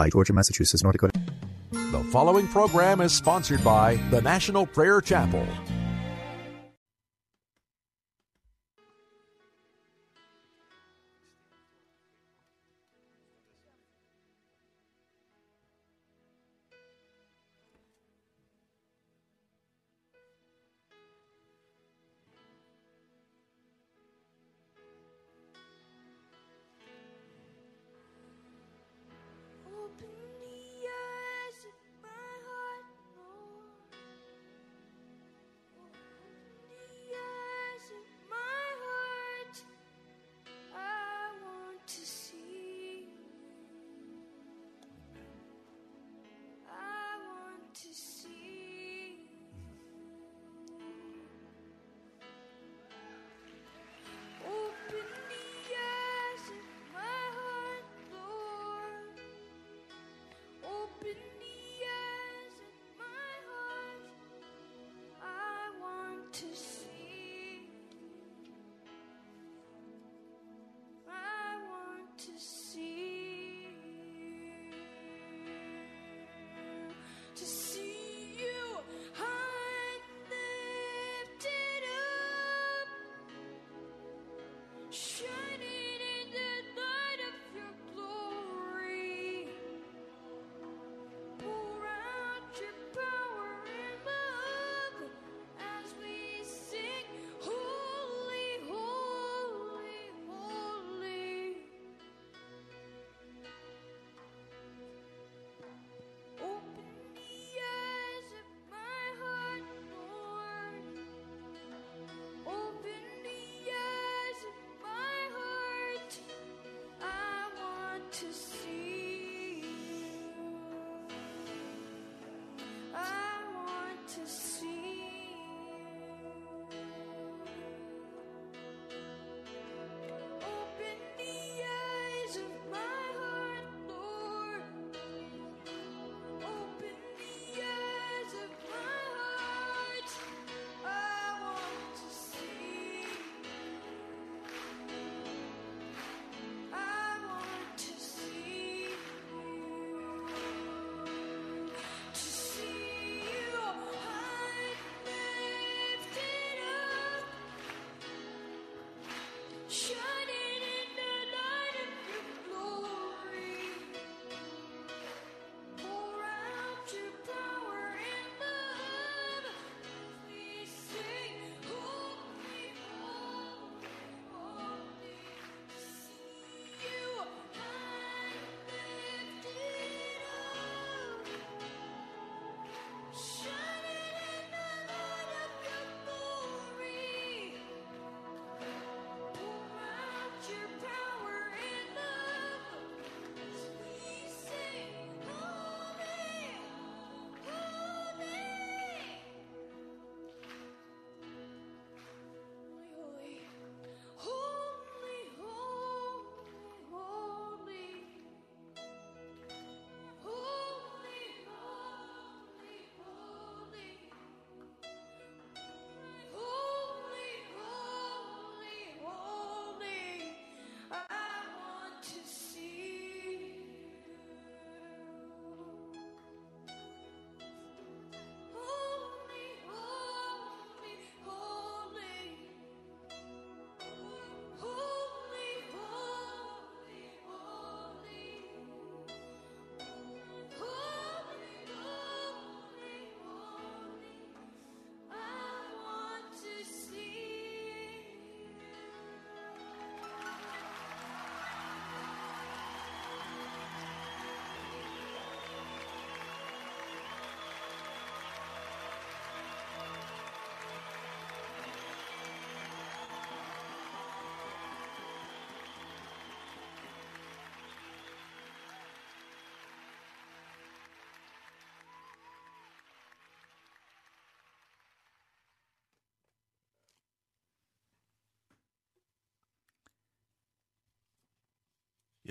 By Georgia, Massachusetts, North Dakota. The following program is sponsored by the National Prayer Chapel. to see. see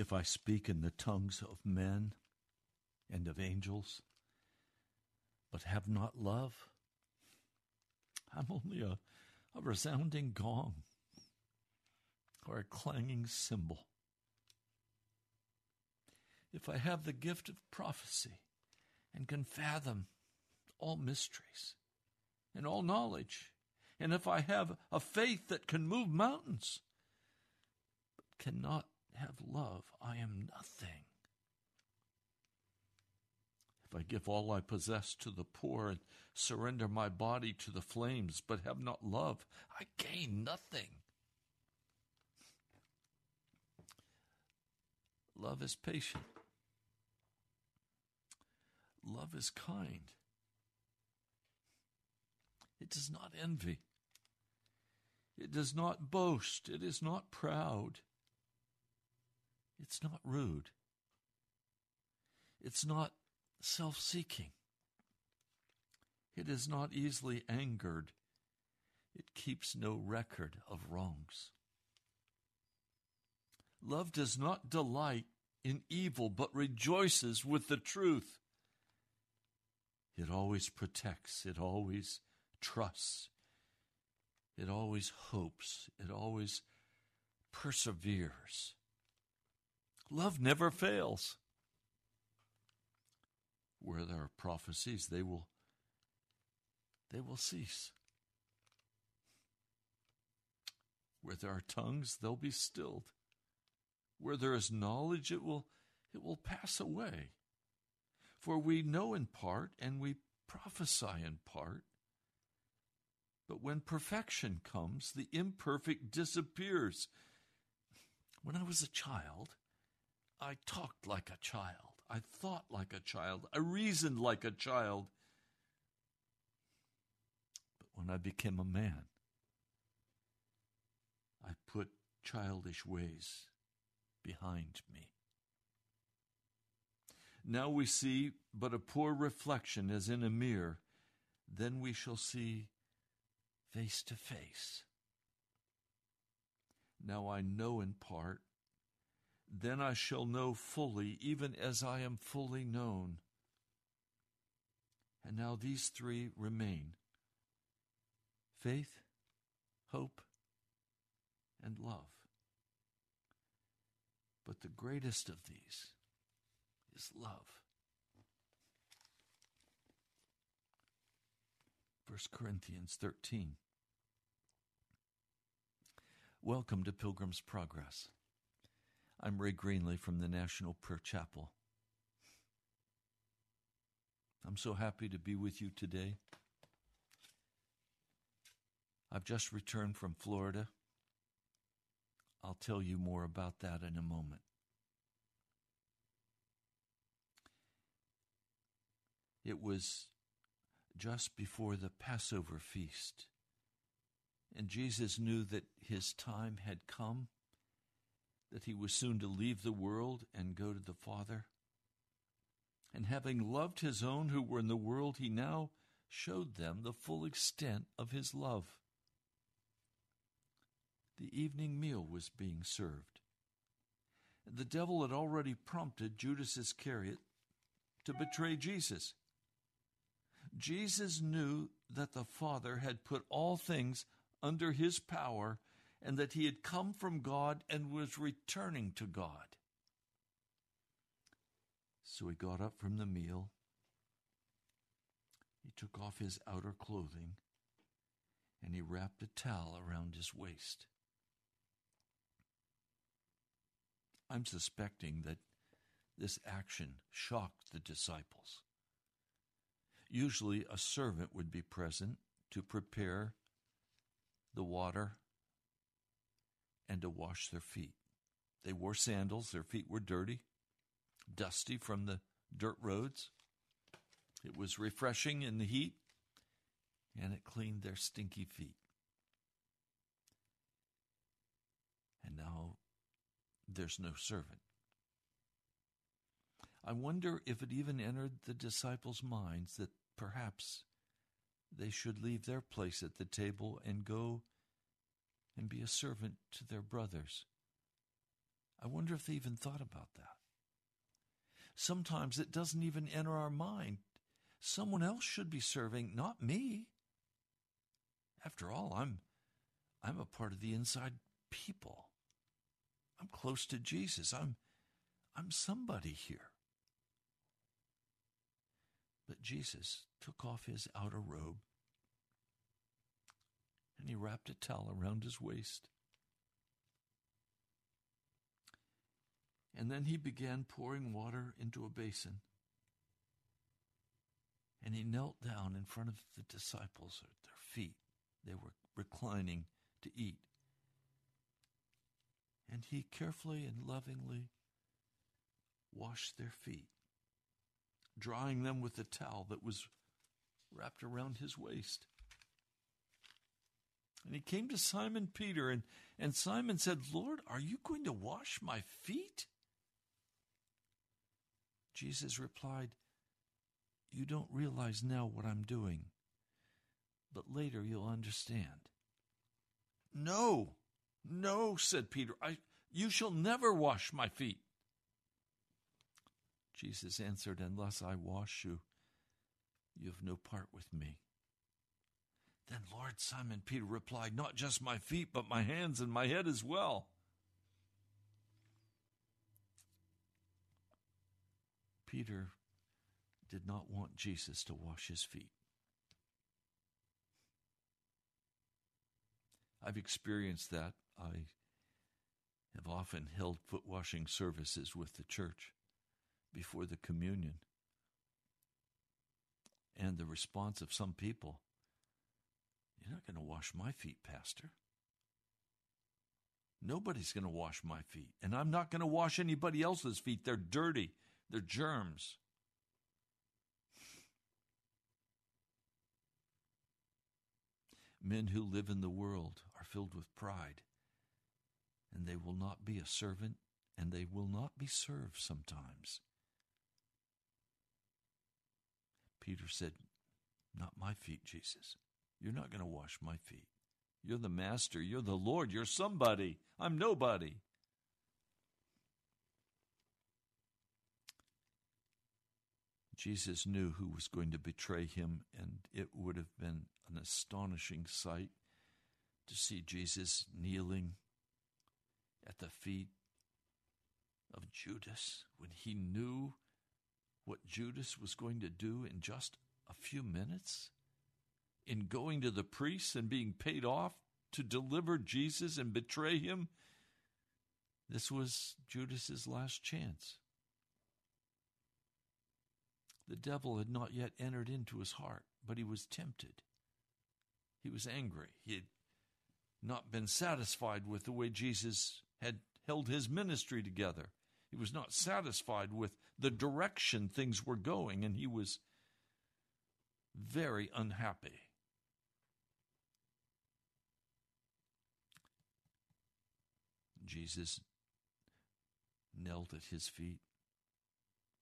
If I speak in the tongues of men and of angels, but have not love, I'm only a, a resounding gong or a clanging cymbal. If I have the gift of prophecy and can fathom all mysteries and all knowledge, and if I have a faith that can move mountains, but cannot have love, I am nothing. If I give all I possess to the poor and surrender my body to the flames, but have not love, I gain nothing. Love is patient. Love is kind. It does not envy. It does not boast. It is not proud. It's not rude. It's not self seeking. It is not easily angered. It keeps no record of wrongs. Love does not delight in evil, but rejoices with the truth. It always protects, it always trusts, it always hopes, it always perseveres. Love never fails. Where there are prophecies, they will they will cease. Where there are tongues, they'll be stilled. Where there is knowledge, it will it will pass away. For we know in part and we prophesy in part. But when perfection comes, the imperfect disappears. When I was a child, I talked like a child. I thought like a child. I reasoned like a child. But when I became a man, I put childish ways behind me. Now we see but a poor reflection as in a mirror. Then we shall see face to face. Now I know in part then I shall know fully, even as I am fully known. And now these three remain faith, hope, and love. But the greatest of these is love. 1 Corinthians 13. Welcome to Pilgrim's Progress. I'm Ray Greenley from the National Prayer Chapel. I'm so happy to be with you today. I've just returned from Florida. I'll tell you more about that in a moment. It was just before the Passover feast, and Jesus knew that his time had come that he was soon to leave the world and go to the Father. And having loved his own who were in the world, he now showed them the full extent of his love. The evening meal was being served. The devil had already prompted Judas Iscariot to betray Jesus. Jesus knew that the Father had put all things under his power and that he had come from God and was returning to God. So he got up from the meal. He took off his outer clothing and he wrapped a towel around his waist. I'm suspecting that this action shocked the disciples. Usually, a servant would be present to prepare the water and to wash their feet. They wore sandals, their feet were dirty, dusty from the dirt roads. It was refreshing in the heat, and it cleaned their stinky feet. And now there's no servant. I wonder if it even entered the disciples' minds that perhaps they should leave their place at the table and go and be a servant to their brothers. I wonder if they even thought about that. Sometimes it doesn't even enter our mind. Someone else should be serving, not me. After all, I'm I'm a part of the inside people. I'm close to Jesus. I'm I'm somebody here. But Jesus took off his outer robe and he wrapped a towel around his waist. And then he began pouring water into a basin. And he knelt down in front of the disciples at their feet. They were reclining to eat. And he carefully and lovingly washed their feet, drying them with the towel that was wrapped around his waist. And he came to Simon Peter, and, and Simon said, Lord, are you going to wash my feet? Jesus replied, You don't realize now what I'm doing, but later you'll understand. No, no, said Peter, I, you shall never wash my feet. Jesus answered, Unless I wash you, you have no part with me. Then Lord Simon Peter replied, Not just my feet, but my hands and my head as well. Peter did not want Jesus to wash his feet. I've experienced that. I have often held foot washing services with the church before the communion. And the response of some people You're not going to wash my feet, Pastor. Nobody's going to wash my feet. And I'm not going to wash anybody else's feet. They're dirty, they're germs. Men who live in the world are filled with pride, and they will not be a servant, and they will not be served sometimes. Peter said, Not my feet, Jesus. You're not going to wash my feet. You're the master. You're the Lord. You're somebody. I'm nobody. Jesus knew who was going to betray him, and it would have been an astonishing sight to see Jesus kneeling at the feet of Judas when he knew what Judas was going to do in just a few minutes in going to the priests and being paid off to deliver Jesus and betray him. This was Judas's last chance. The devil had not yet entered into his heart, but he was tempted. He was angry. He had not been satisfied with the way Jesus had held his ministry together. He was not satisfied with the direction things were going, and he was very unhappy. Jesus knelt at his feet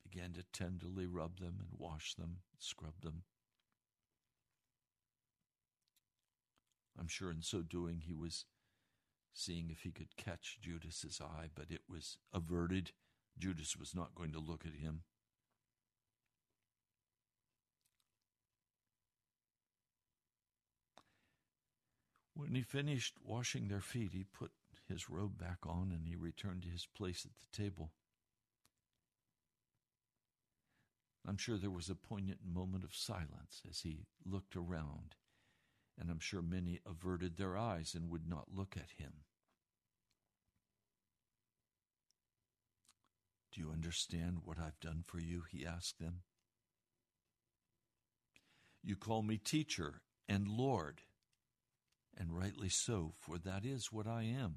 began to tenderly rub them and wash them, scrub them. I'm sure in so doing he was seeing if he could catch Judas's eye, but it was averted. Judas was not going to look at him. When he finished washing their feet, he put his robe back on and he returned to his place at the table. I'm sure there was a poignant moment of silence as he looked around, and I'm sure many averted their eyes and would not look at him. Do you understand what I've done for you? He asked them. You call me teacher and Lord, and rightly so, for that is what I am.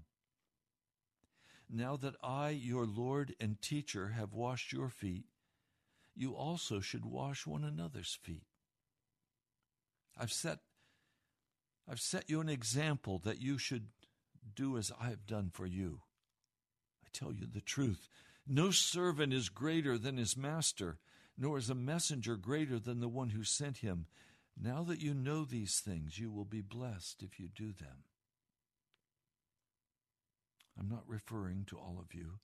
Now that I, your Lord and teacher, have washed your feet, you also should wash one another's feet. I've set I've set you an example that you should do as I have done for you. I tell you the truth. No servant is greater than his master, nor is a messenger greater than the one who sent him. Now that you know these things, you will be blessed if you do them. I'm not referring to all of you,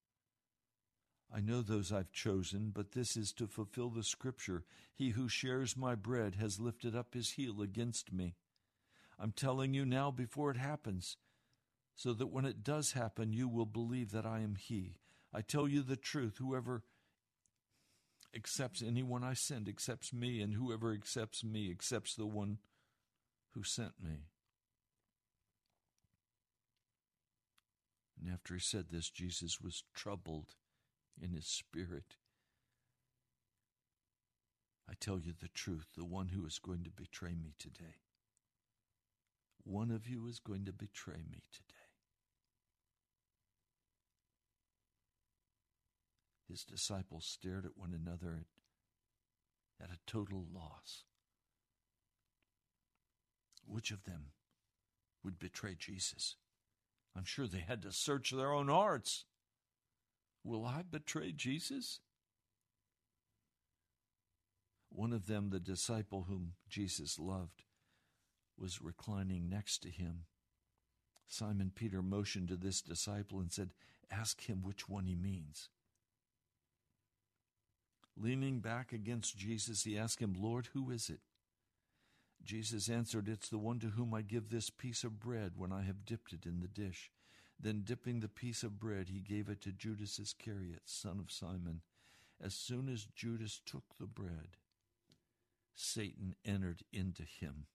I know those I've chosen, but this is to fulfill the scripture. He who shares my bread has lifted up his heel against me. I'm telling you now before it happens, so that when it does happen, you will believe that I am he. I tell you the truth. Whoever accepts anyone I send accepts me, and whoever accepts me accepts the one who sent me. And after he said this, Jesus was troubled in his spirit. I tell you the truth, the one who is going to betray me today, one of you is going to betray me today. His disciples stared at one another at, a total loss. Which of them would betray Jesus? I'm sure they had to search their own hearts. Will I betray Jesus? One of them, the disciple whom Jesus loved, was reclining next to him. Simon Peter motioned to this disciple and said, Ask him which one he means. Leaning back against Jesus, he asked him, Lord, who is it? Jesus answered, It's the one to whom I give this piece of bread when I have dipped it in the dish. Then, dipping the piece of bread, he gave it to Judas Iscariot, son of Simon. As soon as Judas took the bread, Satan entered into him.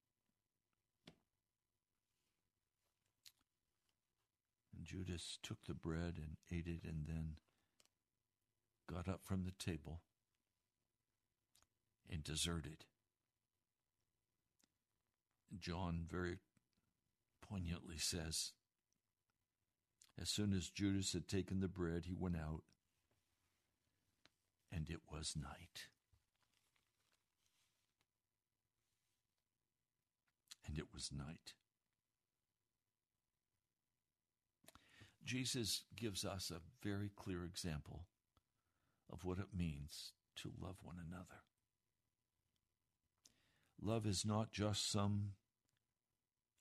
And Judas took the bread and ate it, and then got up from the table and deserted. John very poignantly says, As soon as Judas had taken the bread, he went out, and it was night. And it was night. Jesus gives us a very clear example of what it means to love one another. Love is not just some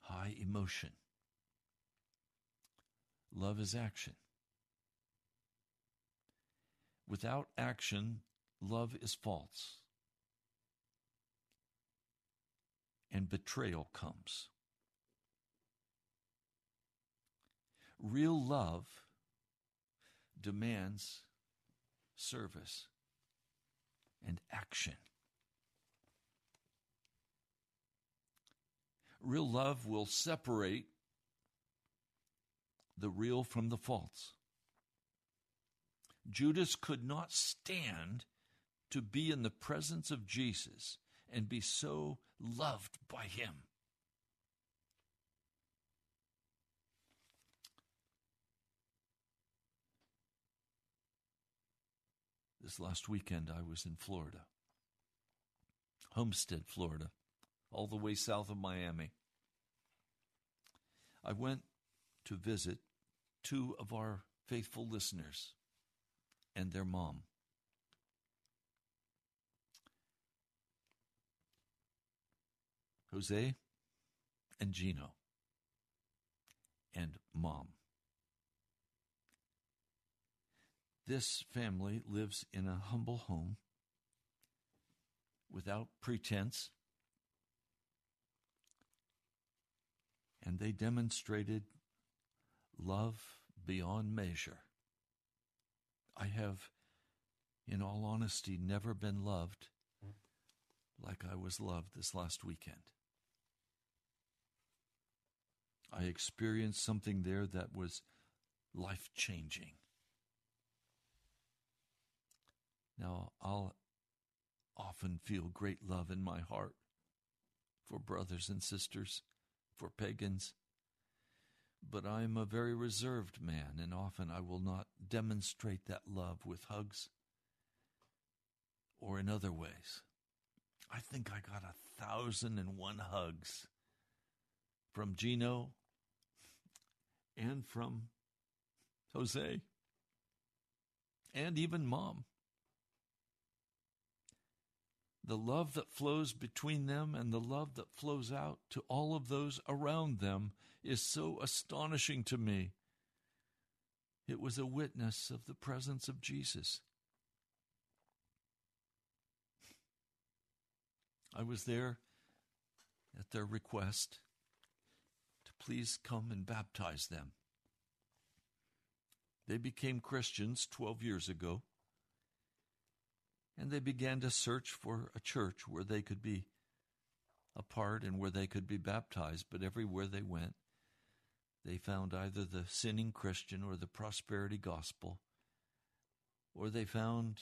high emotion. Love is action. Without action, love is false. And betrayal comes. Real love demands service and action. Real love will separate the real from the false. Judas could not stand to be in the presence of Jesus and be so loved by him. This last weekend, I was in Florida, Homestead, Florida all the way south of Miami. I went to visit two of our faithful listeners and their mom. Jose and Gino and mom. This family lives in a humble home without pretense and they demonstrated love beyond measure. I have, in all honesty, never been loved like I was loved this last weekend. I experienced something there that was life changing. Now, I'll often feel great love in my heart for brothers and sisters for pagans. But I am a very reserved man, and often I will not demonstrate that love with hugs or in other ways. I think I got a thousand and one hugs from Gino and from Jose and even mom the love that flows between them and the love that flows out to all of those around them is so astonishing to me. It was a witness of the presence of Jesus. I was there at their request to please come and baptize them. They became Christians 12 years ago and they began to search for a church where they could be a part and where they could be baptized. But everywhere they went, they found either the sinning Christian or the prosperity gospel, or they found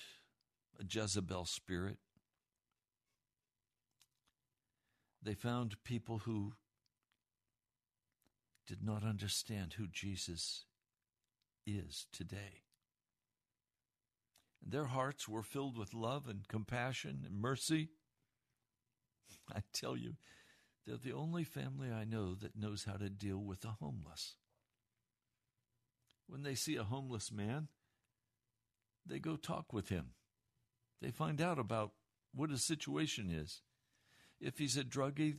a Jezebel spirit. They found people who did not understand who Jesus is today. Their hearts were filled with love and compassion and mercy. I tell you, they're the only family I know that knows how to deal with the homeless. When they see a homeless man, they go talk with him. They find out about what his situation is. If he's a druggie,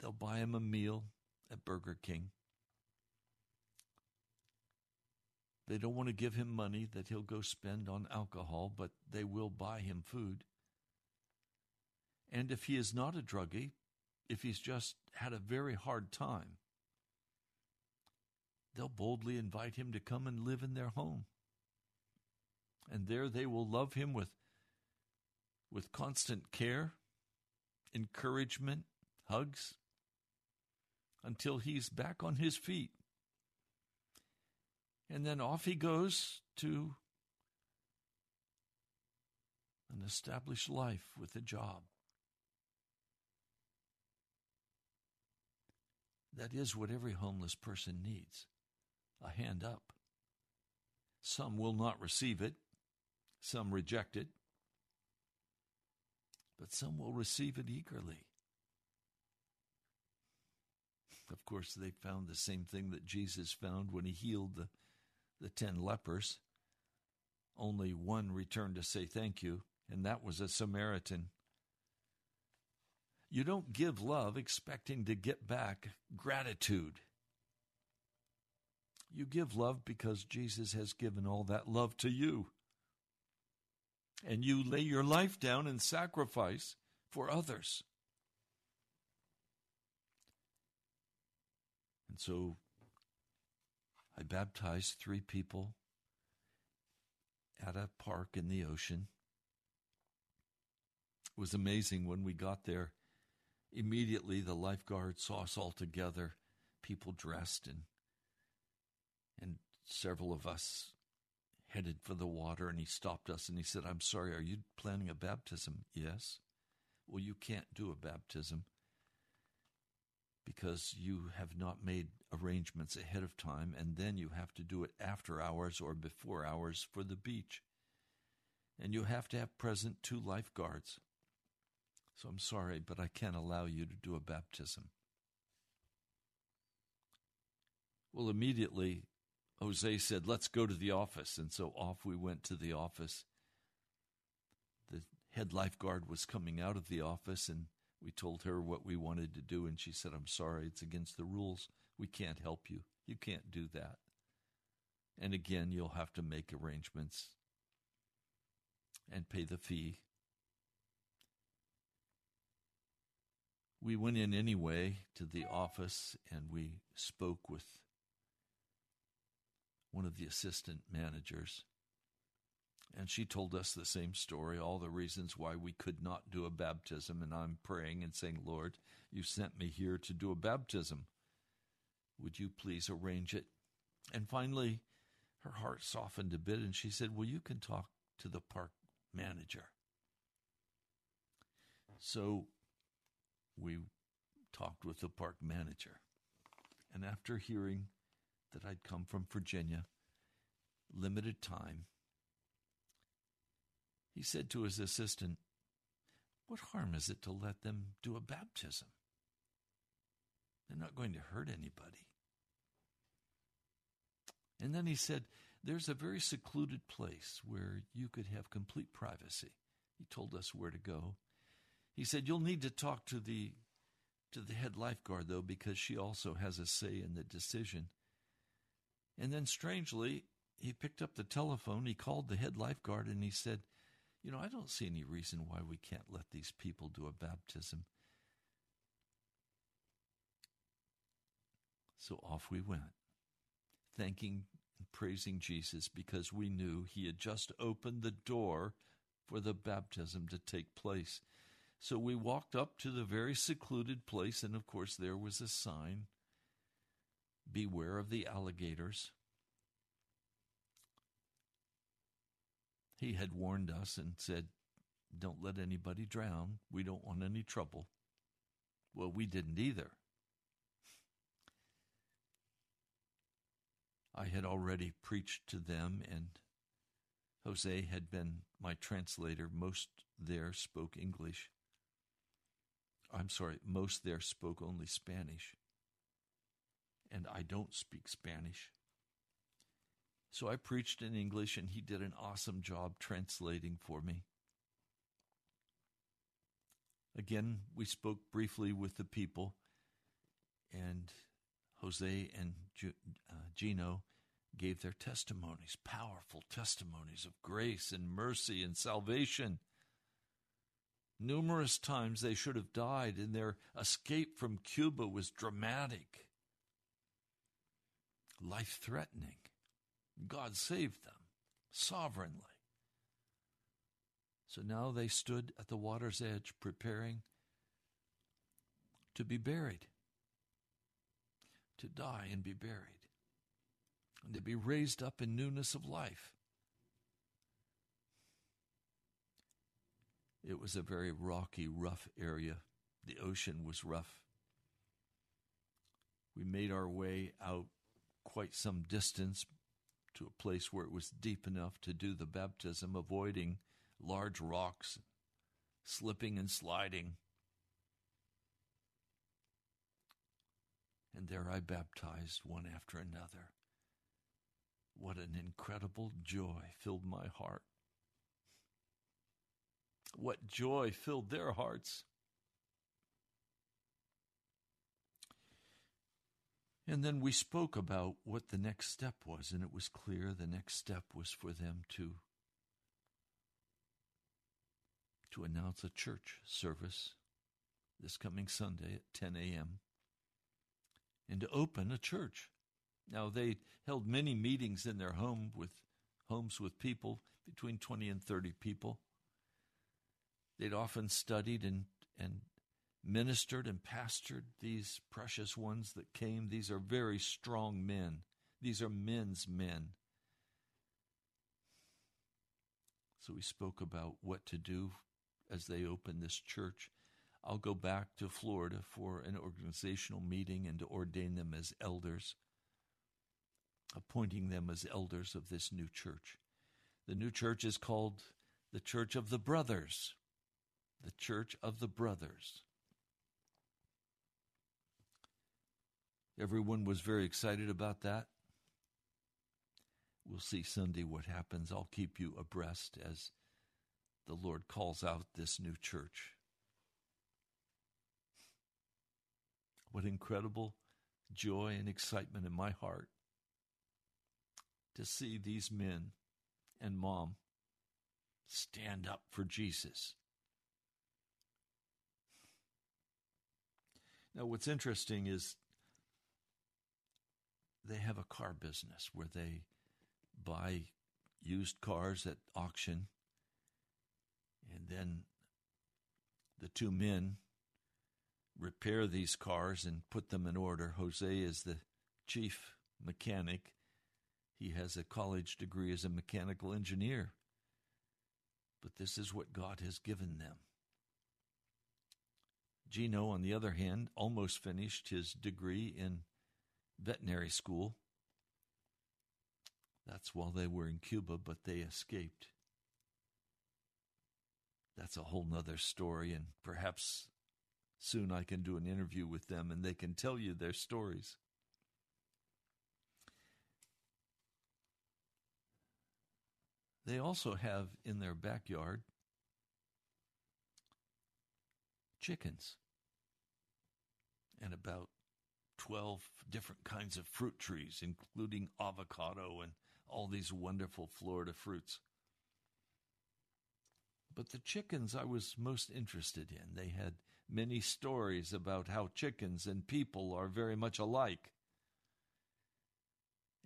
they'll buy him a meal at Burger King. They don't want to give him money that he'll go spend on alcohol, but they will buy him food. And if he is not a druggie, if he's just had a very hard time, they'll boldly invite him to come and live in their home. And there they will love him with, with constant care, encouragement, hugs, until he's back on his feet and then off he goes to an established life with a job. That is what every homeless person needs a hand up. Some will not receive it, some reject it, but some will receive it eagerly. Of course, they found the same thing that Jesus found when he healed the the ten lepers, only one returned to say thank you, and that was a Samaritan. You don't give love expecting to get back gratitude. You give love because Jesus has given all that love to you. And you lay your life down in sacrifice for others. And so I baptized three people at a park in the ocean. It was amazing when we got there. Immediately, the lifeguard saw us all together, people dressed, and and several of us headed for the water. And he stopped us and he said, "I'm sorry. Are you planning a baptism?" Yes. Well, you can't do a baptism because you have not made arrangements ahead of time, and then you have to do it after hours or before hours for the beach. And you have to have present two lifeguards. So I'm sorry, but I can't allow you to do a baptism. Well, immediately, Jose said, Let's go to the office. And so off we went to the office. The head lifeguard was coming out of the office, and we told her what we wanted to do, and she said, I'm sorry, it's against the rules. We can't help you. You can't do that. And again, you'll have to make arrangements and pay the fee. We went in anyway to the office and we spoke with one of the assistant managers. And she told us the same story, all the reasons why we could not do a baptism. And I'm praying and saying, Lord, you sent me here to do a baptism. Would you please arrange it? And finally, her heart softened a bit and she said, Well, you can talk to the park manager. So we talked with the park manager. And after hearing that I'd come from Virginia, limited time, he said to his assistant, What harm is it to let them do a baptism? They're not going to hurt anybody. And then he said, There's a very secluded place where you could have complete privacy. He told us where to go. He said, You'll need to talk to the to the head lifeguard though, because she also has a say in the decision. And then strangely, he picked up the telephone, he called the head lifeguard and he said, You know, I don't see any reason why we can't let these people do a baptism. So off we went, thanking and praising Jesus because we knew he had just opened the door for the baptism to take place. So we walked up to the very secluded place, and of course, there was a sign Beware of the alligators. He had warned us and said, Don't let anybody drown. We don't want any trouble. Well, we didn't either. I had already preached to them, and Jose had been my translator. Most there spoke English. I'm sorry, most there spoke only Spanish. And I don't speak Spanish. So I preached in English, and he did an awesome job translating for me. Again, we spoke briefly with the people, and Jose and uh, Gino gave their testimonies, powerful testimonies of grace and mercy and salvation. Numerous times they should have died, and their escape from Cuba was dramatic, life threatening. God saved them sovereignly. So now they stood at the water's edge preparing to be buried, to die and be buried, and to be raised up in newness of life. It was a very rocky, rough area. The ocean was rough. We made our way out quite some distance to a place where it was deep enough to do the baptism, avoiding large rocks, slipping and sliding. And there I baptized one after another. What an incredible joy filled my heart. What joy filled their hearts. And then we spoke about what the next step was, and it was clear the next step was for them to to announce a church service this coming Sunday at 10 a.m. and to open a church. Now they held many meetings in their home with homes with people between 20 and 30 people. They'd often studied and, and ministered and pastored these precious ones that came. These are very strong men. These are men's men. So we spoke about what to do as they open this church. I'll go back to Florida for an organizational meeting and to ordain them as elders, appointing them as elders of this new church. The new church is called the Church of the Brothers the Church of the Brothers. Everyone was very excited about that. We'll see Sunday what happens. I'll keep you abreast as the Lord calls out this new church. What incredible joy and excitement in my heart to see these men and mom stand up for Jesus. Now, what's interesting is they have a car business where they buy used cars at auction, and then the two men repair these cars and put them in order. Jose is the chief mechanic. He has a college degree as a mechanical engineer. But this is what God has given them. Gino, on the other hand, almost finished his degree in veterinary school. That's while they were in Cuba, but they escaped. That's a whole nother story, and perhaps soon I can do an interview with them and they can tell you their stories. They also have in their backyard chickens and about 12 different kinds of fruit trees, including avocado and all these wonderful Florida fruits. But the chickens I was most interested in. They had many stories about how chickens and people are very much alike.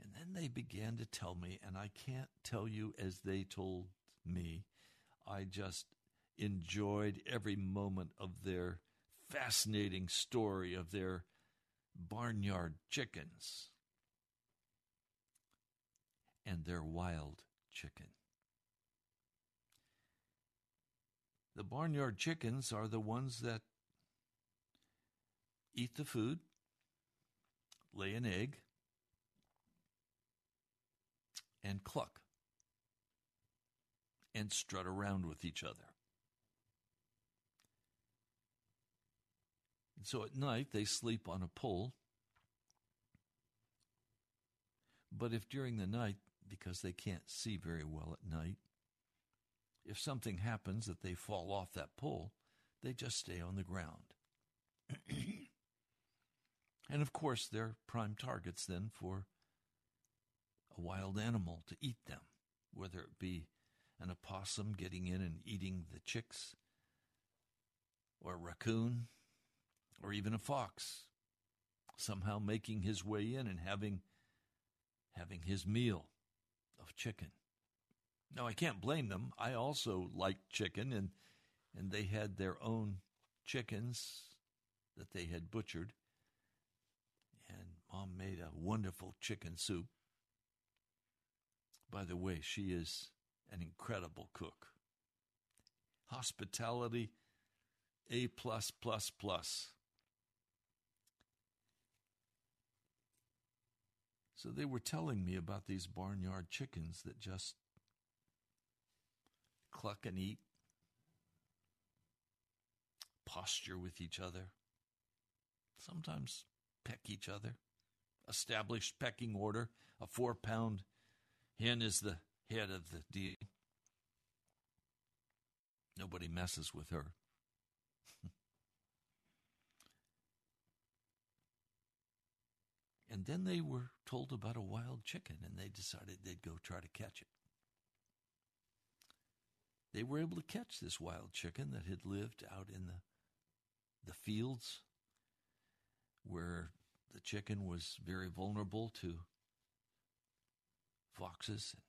And then they began to tell me, and I can't tell you as they told me. I just enjoyed every moment of their fascinating story of their barnyard chickens and their wild chicken. The barnyard chickens are the ones that eat the food, lay an egg, and cluck and strut around with each other. So at night they sleep on a pole. But if during the night, because they can't see very well at night, if something happens that they fall off that pole, they just stay on the ground. and of course, they're prime targets then for a wild animal to eat them, whether it be an opossum getting in and eating the chicks, or a raccoon, or even a fox somehow making his way in and having having his meal of chicken. Now I can't blame them. I also like chicken and and they had their own chickens that they had butchered. And mom made a wonderful chicken soup. By the way, she is an incredible cook. Hospitality A plus plus plus. So they were telling me about these barnyard chickens that just cluck and eat, posture with each other, sometimes peck each other, established pecking order. A four pound hen is the head of the deal. Nobody messes with her. And then they were told about a wild chicken and they decided they'd go try to catch it. They were able to catch this wild chicken that had lived out in the the fields where the chicken was very vulnerable to foxes and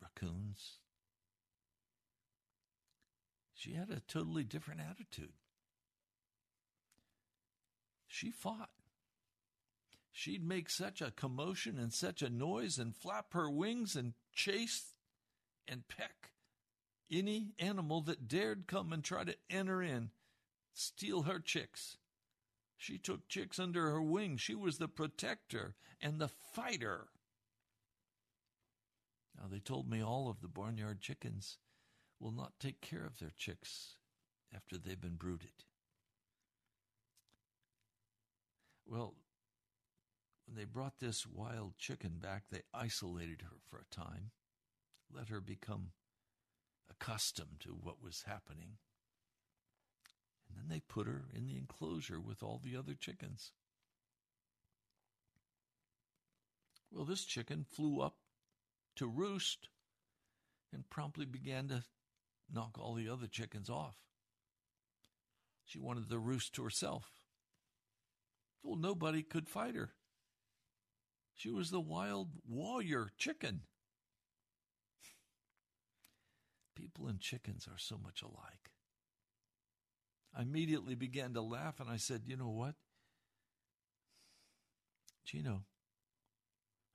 raccoons. She had a totally different attitude. She fought she'd make such a commotion and such a noise and flap her wings and chase and peck any animal that dared come and try to enter in, steal her chicks. She took chicks under her wing. She was the protector and the fighter. Now, they told me all of the barnyard chickens will not take care of their chicks after they've been brooded. Well, when they brought this wild chicken back, they isolated her for a time, let her become accustomed to what was happening. And then they put her in the enclosure with all the other chickens. Well, this chicken flew up to roost and promptly began to knock all the other chickens off. She wanted the roost to herself. Well, nobody could fight her. She was the wild warrior chicken. People and chickens are so much alike. I immediately began to laugh and I said, You know what? Gino,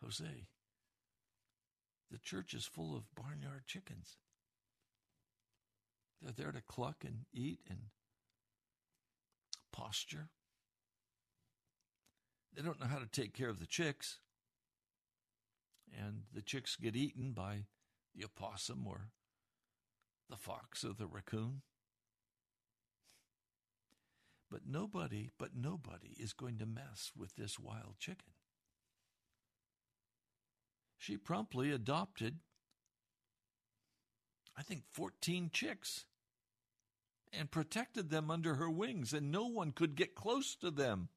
Jose, the church is full of barnyard chickens. They're there to cluck and eat and posture. They don't know how to take care of the chicks and the chicks get eaten by the opossum or the fox or the raccoon. But nobody, but nobody is going to mess with this wild chicken. She promptly adopted, I think, 14 chicks and protected them under her wings, and no one could get close to them.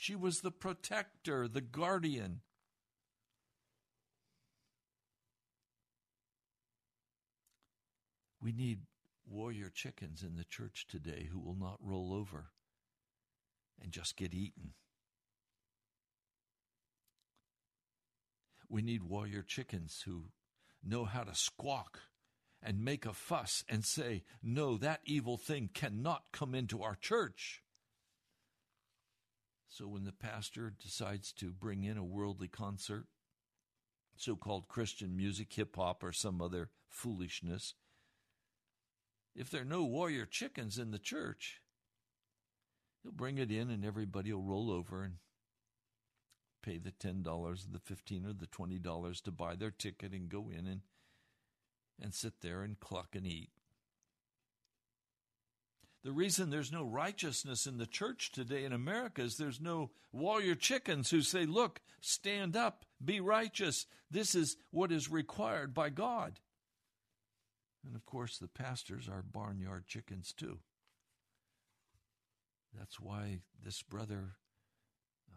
She was the protector, the guardian. We need warrior chickens in the church today who will not roll over and just get eaten. We need warrior chickens who know how to squawk and make a fuss and say, No, that evil thing cannot come into our church. So when the pastor decides to bring in a worldly concert, so called Christian music, hip hop, or some other foolishness, if there are no warrior chickens in the church, he'll bring it in and everybody will roll over and pay the $10, or the 15 or the $20 to buy their ticket and go in and and sit there and cluck and eat. The reason there's no righteousness in the church today in America is there's no warrior chickens who say, Look, stand up, be righteous. This is what is required by God. And of course, the pastors are barnyard chickens too. That's why this brother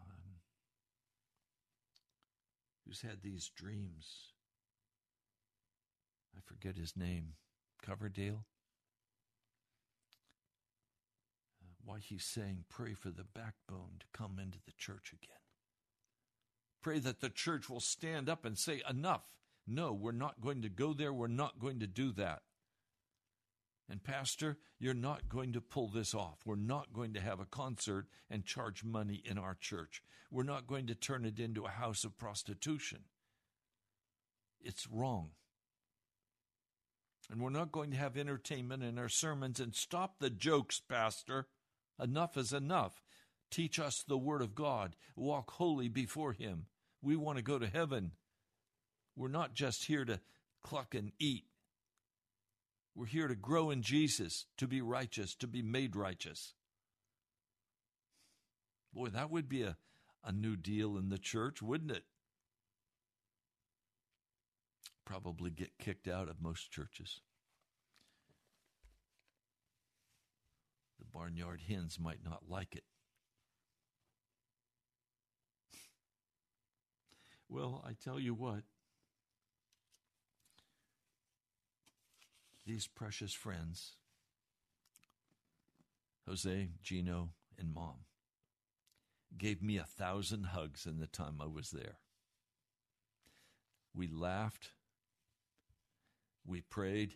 um, who's had these dreams I forget his name, Coverdale. Why he's saying, pray for the backbone to come into the church again. Pray that the church will stand up and say, enough. No, we're not going to go there. We're not going to do that. And, Pastor, you're not going to pull this off. We're not going to have a concert and charge money in our church. We're not going to turn it into a house of prostitution. It's wrong. And we're not going to have entertainment in our sermons and stop the jokes, Pastor. Enough is enough. Teach us the Word of God. Walk holy before Him. We want to go to heaven. We're not just here to cluck and eat. We're here to grow in Jesus, to be righteous, to be made righteous. Boy, that would be a, a new deal in the church, wouldn't it? probably get kicked out of most churches. Barnyard hens might not like it. Well, I tell you what, these precious friends, Jose, Gino, and Mom, gave me a thousand hugs in the time I was there. We laughed, we prayed.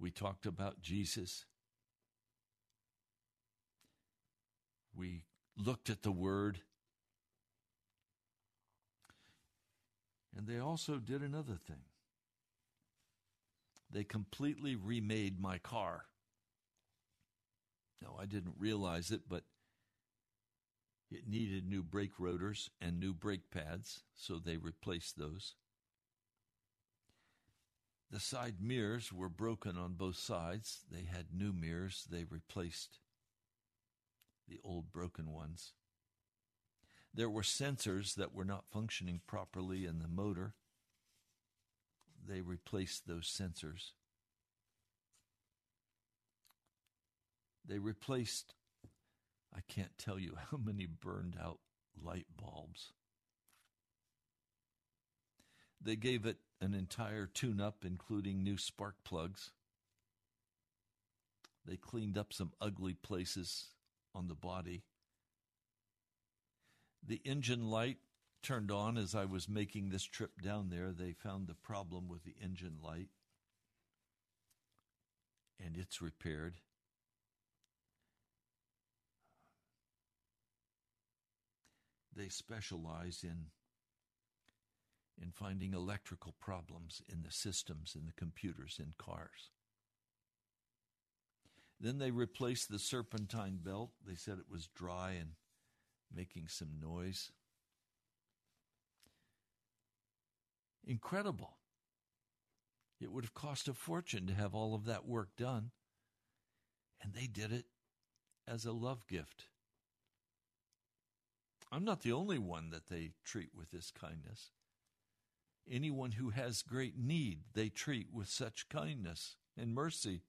We talked about Jesus. We looked at the Word. And they also did another thing. They completely remade my car. No, I didn't realize it, but it needed new brake rotors and new brake pads, so they replaced those. The side mirrors were broken on both sides. They had new mirrors. They replaced the old broken ones. There were sensors that were not functioning properly in the motor. They replaced those sensors. They replaced, I can't tell you how many burned out light bulbs. They gave it an entire tune up, including new spark plugs. They cleaned up some ugly places on the body. The engine light turned on as I was making this trip down there. They found the problem with the engine light, and it's repaired. They specialize in in finding electrical problems in the systems in the computers in cars. Then they replaced the serpentine belt. They said it was dry and making some noise. Incredible. It would have cost a fortune to have all of that work done. And they did it as a love gift. I'm not the only one that they treat with this kindness. Anyone who has great need, they treat with such kindness and mercy.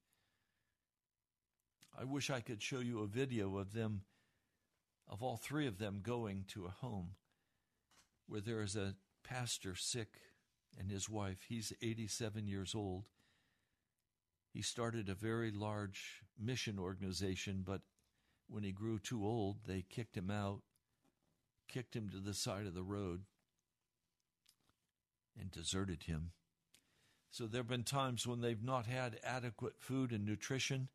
I wish I could show you a video of them, of all three of them going to a home where there is a pastor sick and his wife. He's 87 years old. He started a very large mission organization, but when he grew too old, they kicked him out, kicked him to the side of the road, and deserted him. So there have been times when they've not had adequate food and nutrition,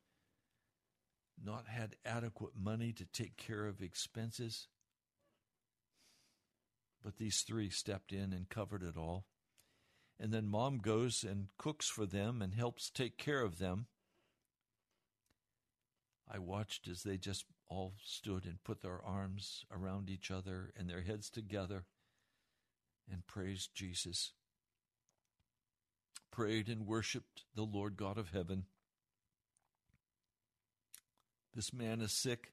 not had adequate money to take care of expenses. But these three stepped in and covered it all. And then mom goes and cooks for them and helps take care of them. I watched as they just all stood and put their arms around each other and their heads together and praised Jesus. Prayed and worshiped the Lord God of heaven. This man is sick.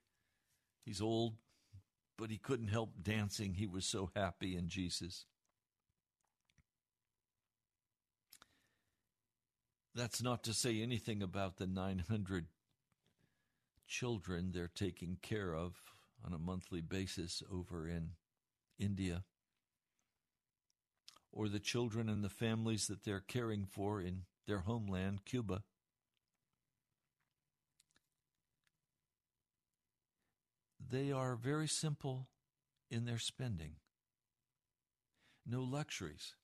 He's old, but he couldn't help dancing. He was so happy in Jesus. That's not to say anything about the 900 children they're taking care of on a monthly basis over in India, or the children and the families that they're caring for in their homeland, Cuba. They are very simple in their spending. No luxuries.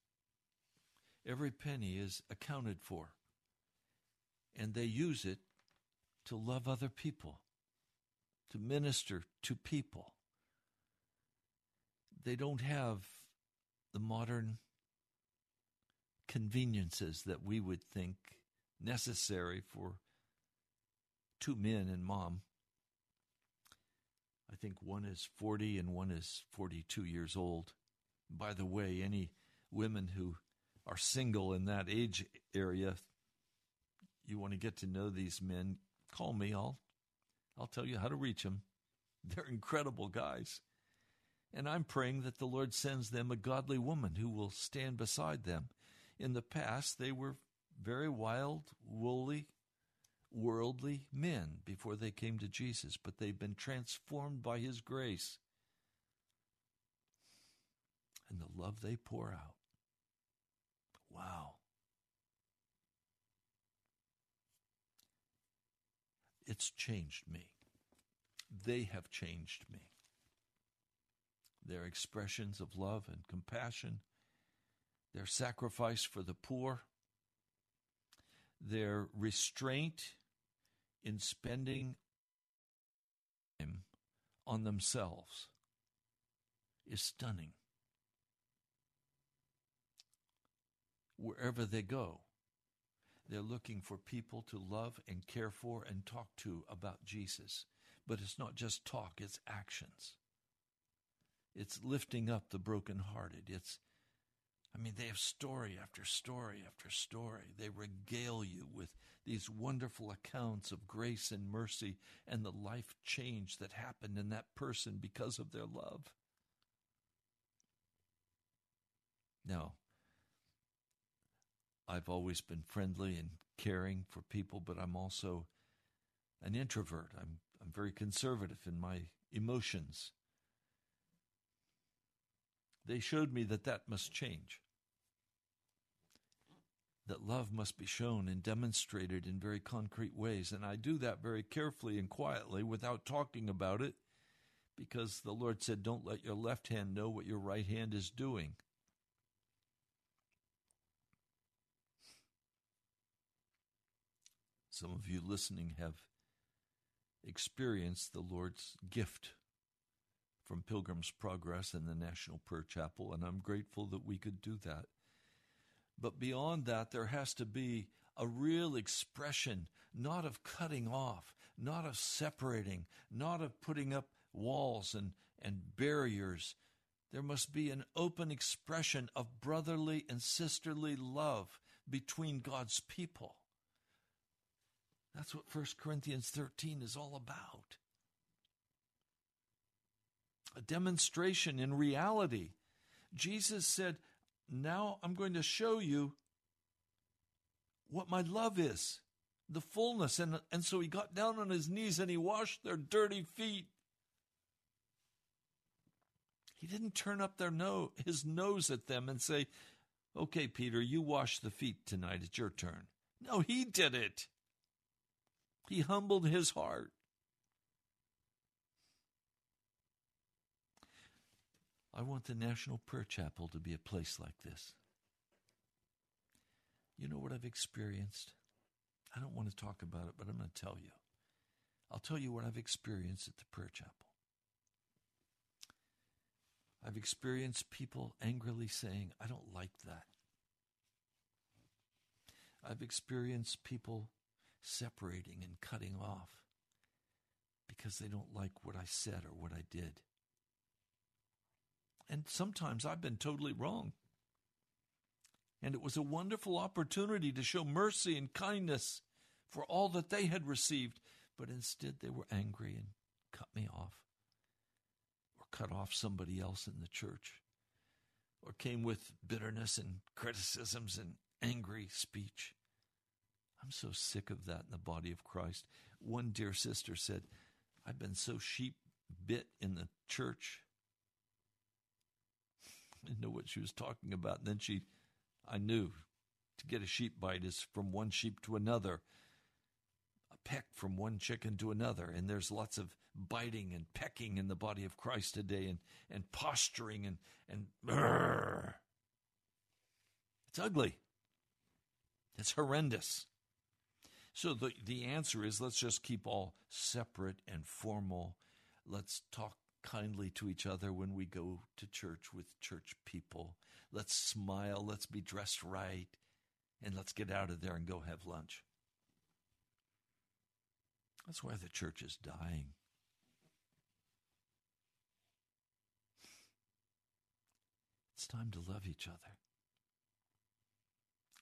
Every penny is accounted for. And they use it to love other people, to minister to people. They don't have the modern conveniences that we would think necessary for two men and mom. I think one is 40 and one is 42 years old. By the way, any women who are single in that age area, you want to get to know these men, call me. I'll I'll tell you how to reach them. They're incredible guys. And I'm praying that the Lord sends them a godly woman who will stand beside them. In the past, they were very wild, woolly, worldly men before they came to Jesus, but they've been transformed by His grace and the love they pour out. Wow. It's changed me. They have changed me. Their expressions of love and compassion, their sacrifice for the poor, their restraint in spending time on themselves is stunning. Wherever they go, they're looking for people to love and care for and talk to about Jesus. But it's not just talk, it's actions. It's lifting up the brokenhearted. It's I mean, they have story after story after story. They regale you with these wonderful accounts of grace and mercy and the life change that happened in that person because of their love. Now, I've always been friendly and caring for people, but I'm also an introvert. I'm, I'm very conservative in my emotions. They showed me that that must change that love must be shown and demonstrated in very concrete ways. And I do that very carefully and quietly without talking about it because the Lord said, Don't let your left hand know what your right hand is doing. Some of you listening have experienced the Lord's gift from Pilgrim's Progress and the National Prayer Chapel, and I'm grateful that we could do that. But beyond that, there has to be a real expression, not of cutting off, not of separating, not of putting up walls and, and barriers. There must be an open expression of brotherly and sisterly love between God's people. That's what 1 Corinthians 13 is all about. A demonstration in reality. Jesus said, now I'm going to show you what my love is, the fullness. And, and so he got down on his knees and he washed their dirty feet. He didn't turn up their no, his nose at them and say, Okay, Peter, you wash the feet tonight. It's your turn. No, he did it. He humbled his heart. I want the National Prayer Chapel to be a place like this. You know what I've experienced? I don't want to talk about it, but I'm going to tell you. I'll tell you what I've experienced at the prayer chapel. I've experienced people angrily saying, I don't like that. I've experienced people separating and cutting off because they don't like what I said or what I did. And sometimes I've been totally wrong. And it was a wonderful opportunity to show mercy and kindness for all that they had received. But instead, they were angry and cut me off, or cut off somebody else in the church, or came with bitterness and criticisms and angry speech. I'm so sick of that in the body of Christ. One dear sister said, I've been so sheep bit in the church. Didn't know what she was talking about. And then she, I knew to get a sheep bite is from one sheep to another, a peck from one chicken to another. And there's lots of biting and pecking in the body of Christ today and, and posturing and, and it's ugly. It's horrendous. So the, the answer is let's just keep all separate and formal. Let's talk kindly to each other when we go to church with church people. Let's smile. Let's be dressed right. And let's get out of there and go have lunch. That's why the church is dying. It's time to love each other.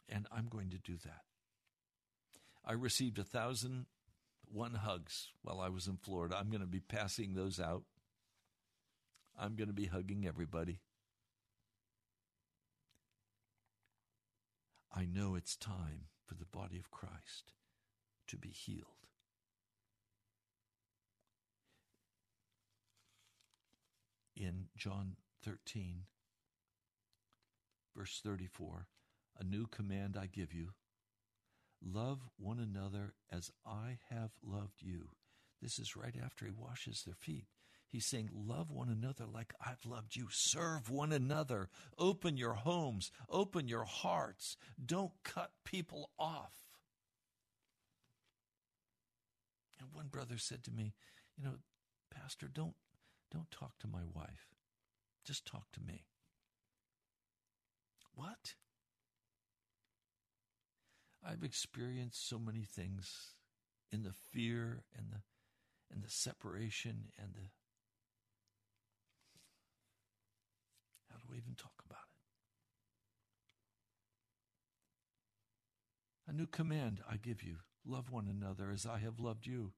And I'm going to do that. I received a thousand one hugs while I was in Florida. I'm going to be passing those out. I'm going to be hugging everybody. I know it's time for the body of Christ to be healed. In John 13, verse 34, a new command I give you Love one another as I have loved you. This is right after he washes their feet. He's saying, Love one another like I've loved you. Serve one another. Open your homes. Open your hearts. Don't cut people off. And one brother said to me, You know, Pastor, don't, don't talk to my wife. Just talk to me. What? I've experienced so many things in the fear and the and the separation and the how do we even talk about it? A new command I give you love one another as I have loved you.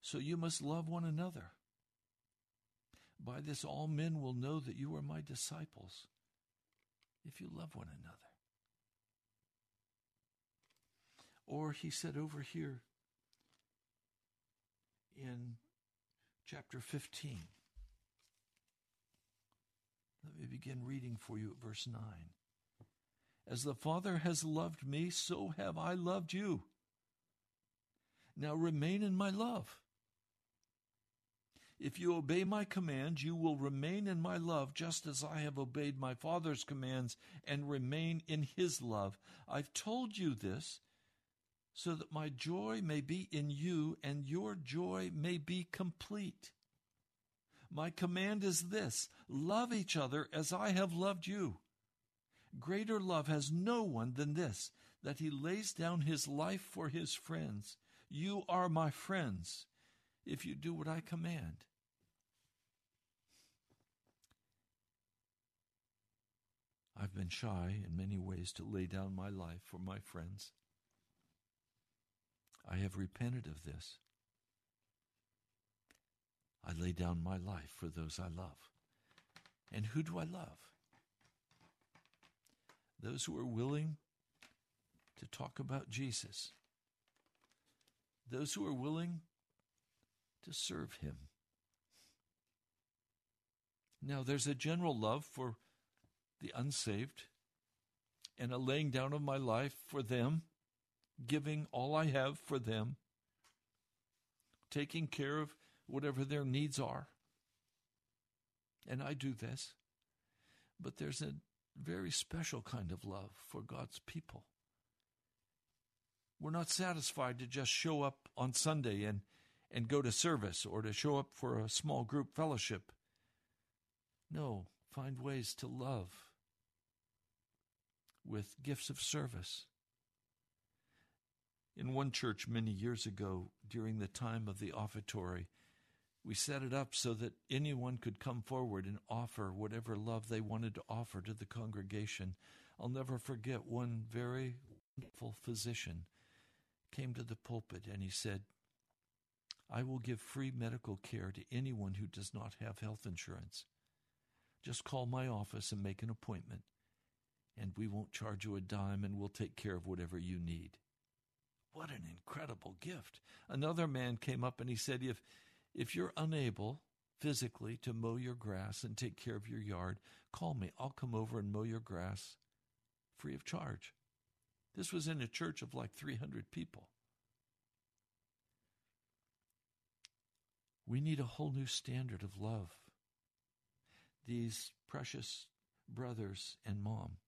So you must love one another. By this, all men will know that you are my disciples if you love one another. Or he said over here in chapter 15. Let me begin reading for you at verse 9. As the Father has loved me, so have I loved you. Now remain in my love. If you obey my commands, you will remain in my love, just as I have obeyed my Father's commands and remain in his love. I've told you this so that my joy may be in you and your joy may be complete. My command is this love each other as I have loved you. Greater love has no one than this, that he lays down his life for his friends. You are my friends if you do what I command. I've been shy in many ways to lay down my life for my friends. I have repented of this. I lay down my life for those I love. And who do I love? Those who are willing to talk about Jesus. Those who are willing to serve Him. Now, there's a general love for the unsaved and a laying down of my life for them giving all I have for them. taking care of whatever their needs are. And I do this. But there's a very special kind of love for God's people. We're not satisfied to just show up on Sunday and, and go to service or to show up for a small group fellowship. No, find ways to love with gifts of service. In one church many years ago, during the time of the offertory, we set it up so that anyone could come forward and offer whatever love they wanted to offer to the congregation. I'll never forget one very wonderful physician came to the pulpit and he said, I will give free medical care to anyone who does not have health insurance. Just call my office and make an appointment, and we won't charge you a dime and we'll take care of whatever you need. What an incredible gift. Another man came up and he said, If, if you're unable physically to mow your grass and take care of your yard, call me. I'll come over and mow your grass free of charge. This was in a church of like 300 people. We need a whole new standard of love. These precious brothers and mom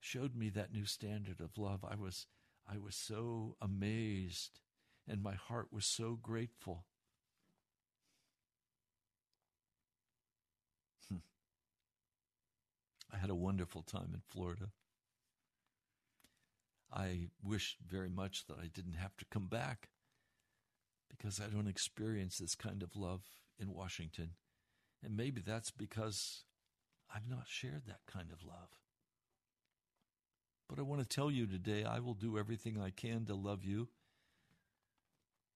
showed me that new standard of love. I was I was so amazed and my heart was so grateful. Hmm. I had a wonderful time in Florida. I wish very much that I didn't have to come back because I don't experience this kind of love in Washington. And maybe that's because I've not shared that kind of love. But I want to tell you today, I will do everything I can to love you.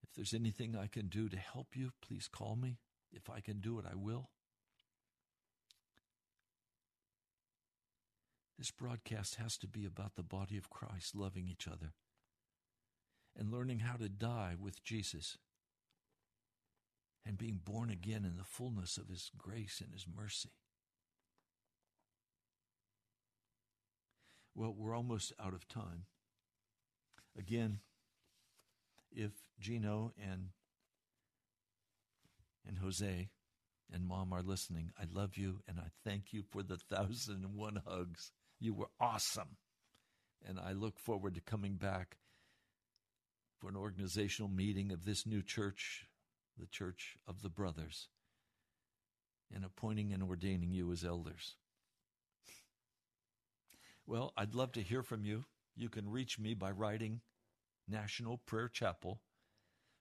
If there's anything I can do to help you, please call me. If I can do it, I will. This broadcast has to be about the body of Christ loving each other and learning how to die with Jesus and being born again in the fullness of His grace and His mercy. Well, we're almost out of time. Again, if Gino and and Jose and mom are listening, I love you and I thank you for the thousand and one hugs. You were awesome. And I look forward to coming back for an organizational meeting of this new church, the Church of the Brothers, and appointing and ordaining you as elders. Well, I'd love to hear from you. You can reach me by writing National Prayer Chapel,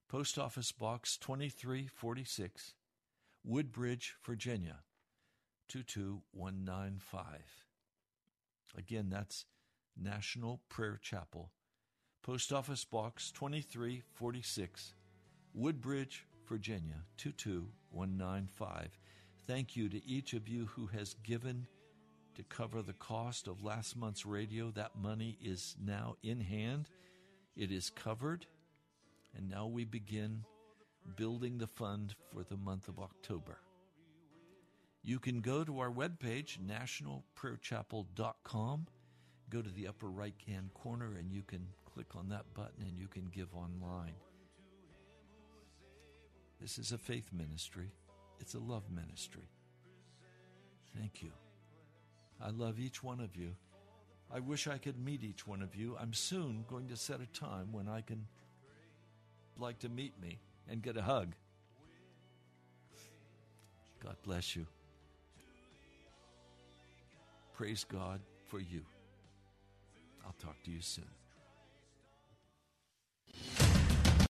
Post Office Box 2346, Woodbridge, Virginia 22195. Again, that's National Prayer Chapel, Post Office Box 2346, Woodbridge, Virginia 22195. Thank you to each of you who has given to cover the cost of last month's radio. That money is now in hand, it is covered, and now we begin building the fund for the month of October. You can go to our webpage, nationalprayerchapel.com. Go to the upper right hand corner and you can click on that button and you can give online. This is a faith ministry, it's a love ministry. Thank you. I love each one of you. I wish I could meet each one of you. I'm soon going to set a time when I can like to meet me and get a hug. God bless you. Praise God for you. I'll talk to you soon.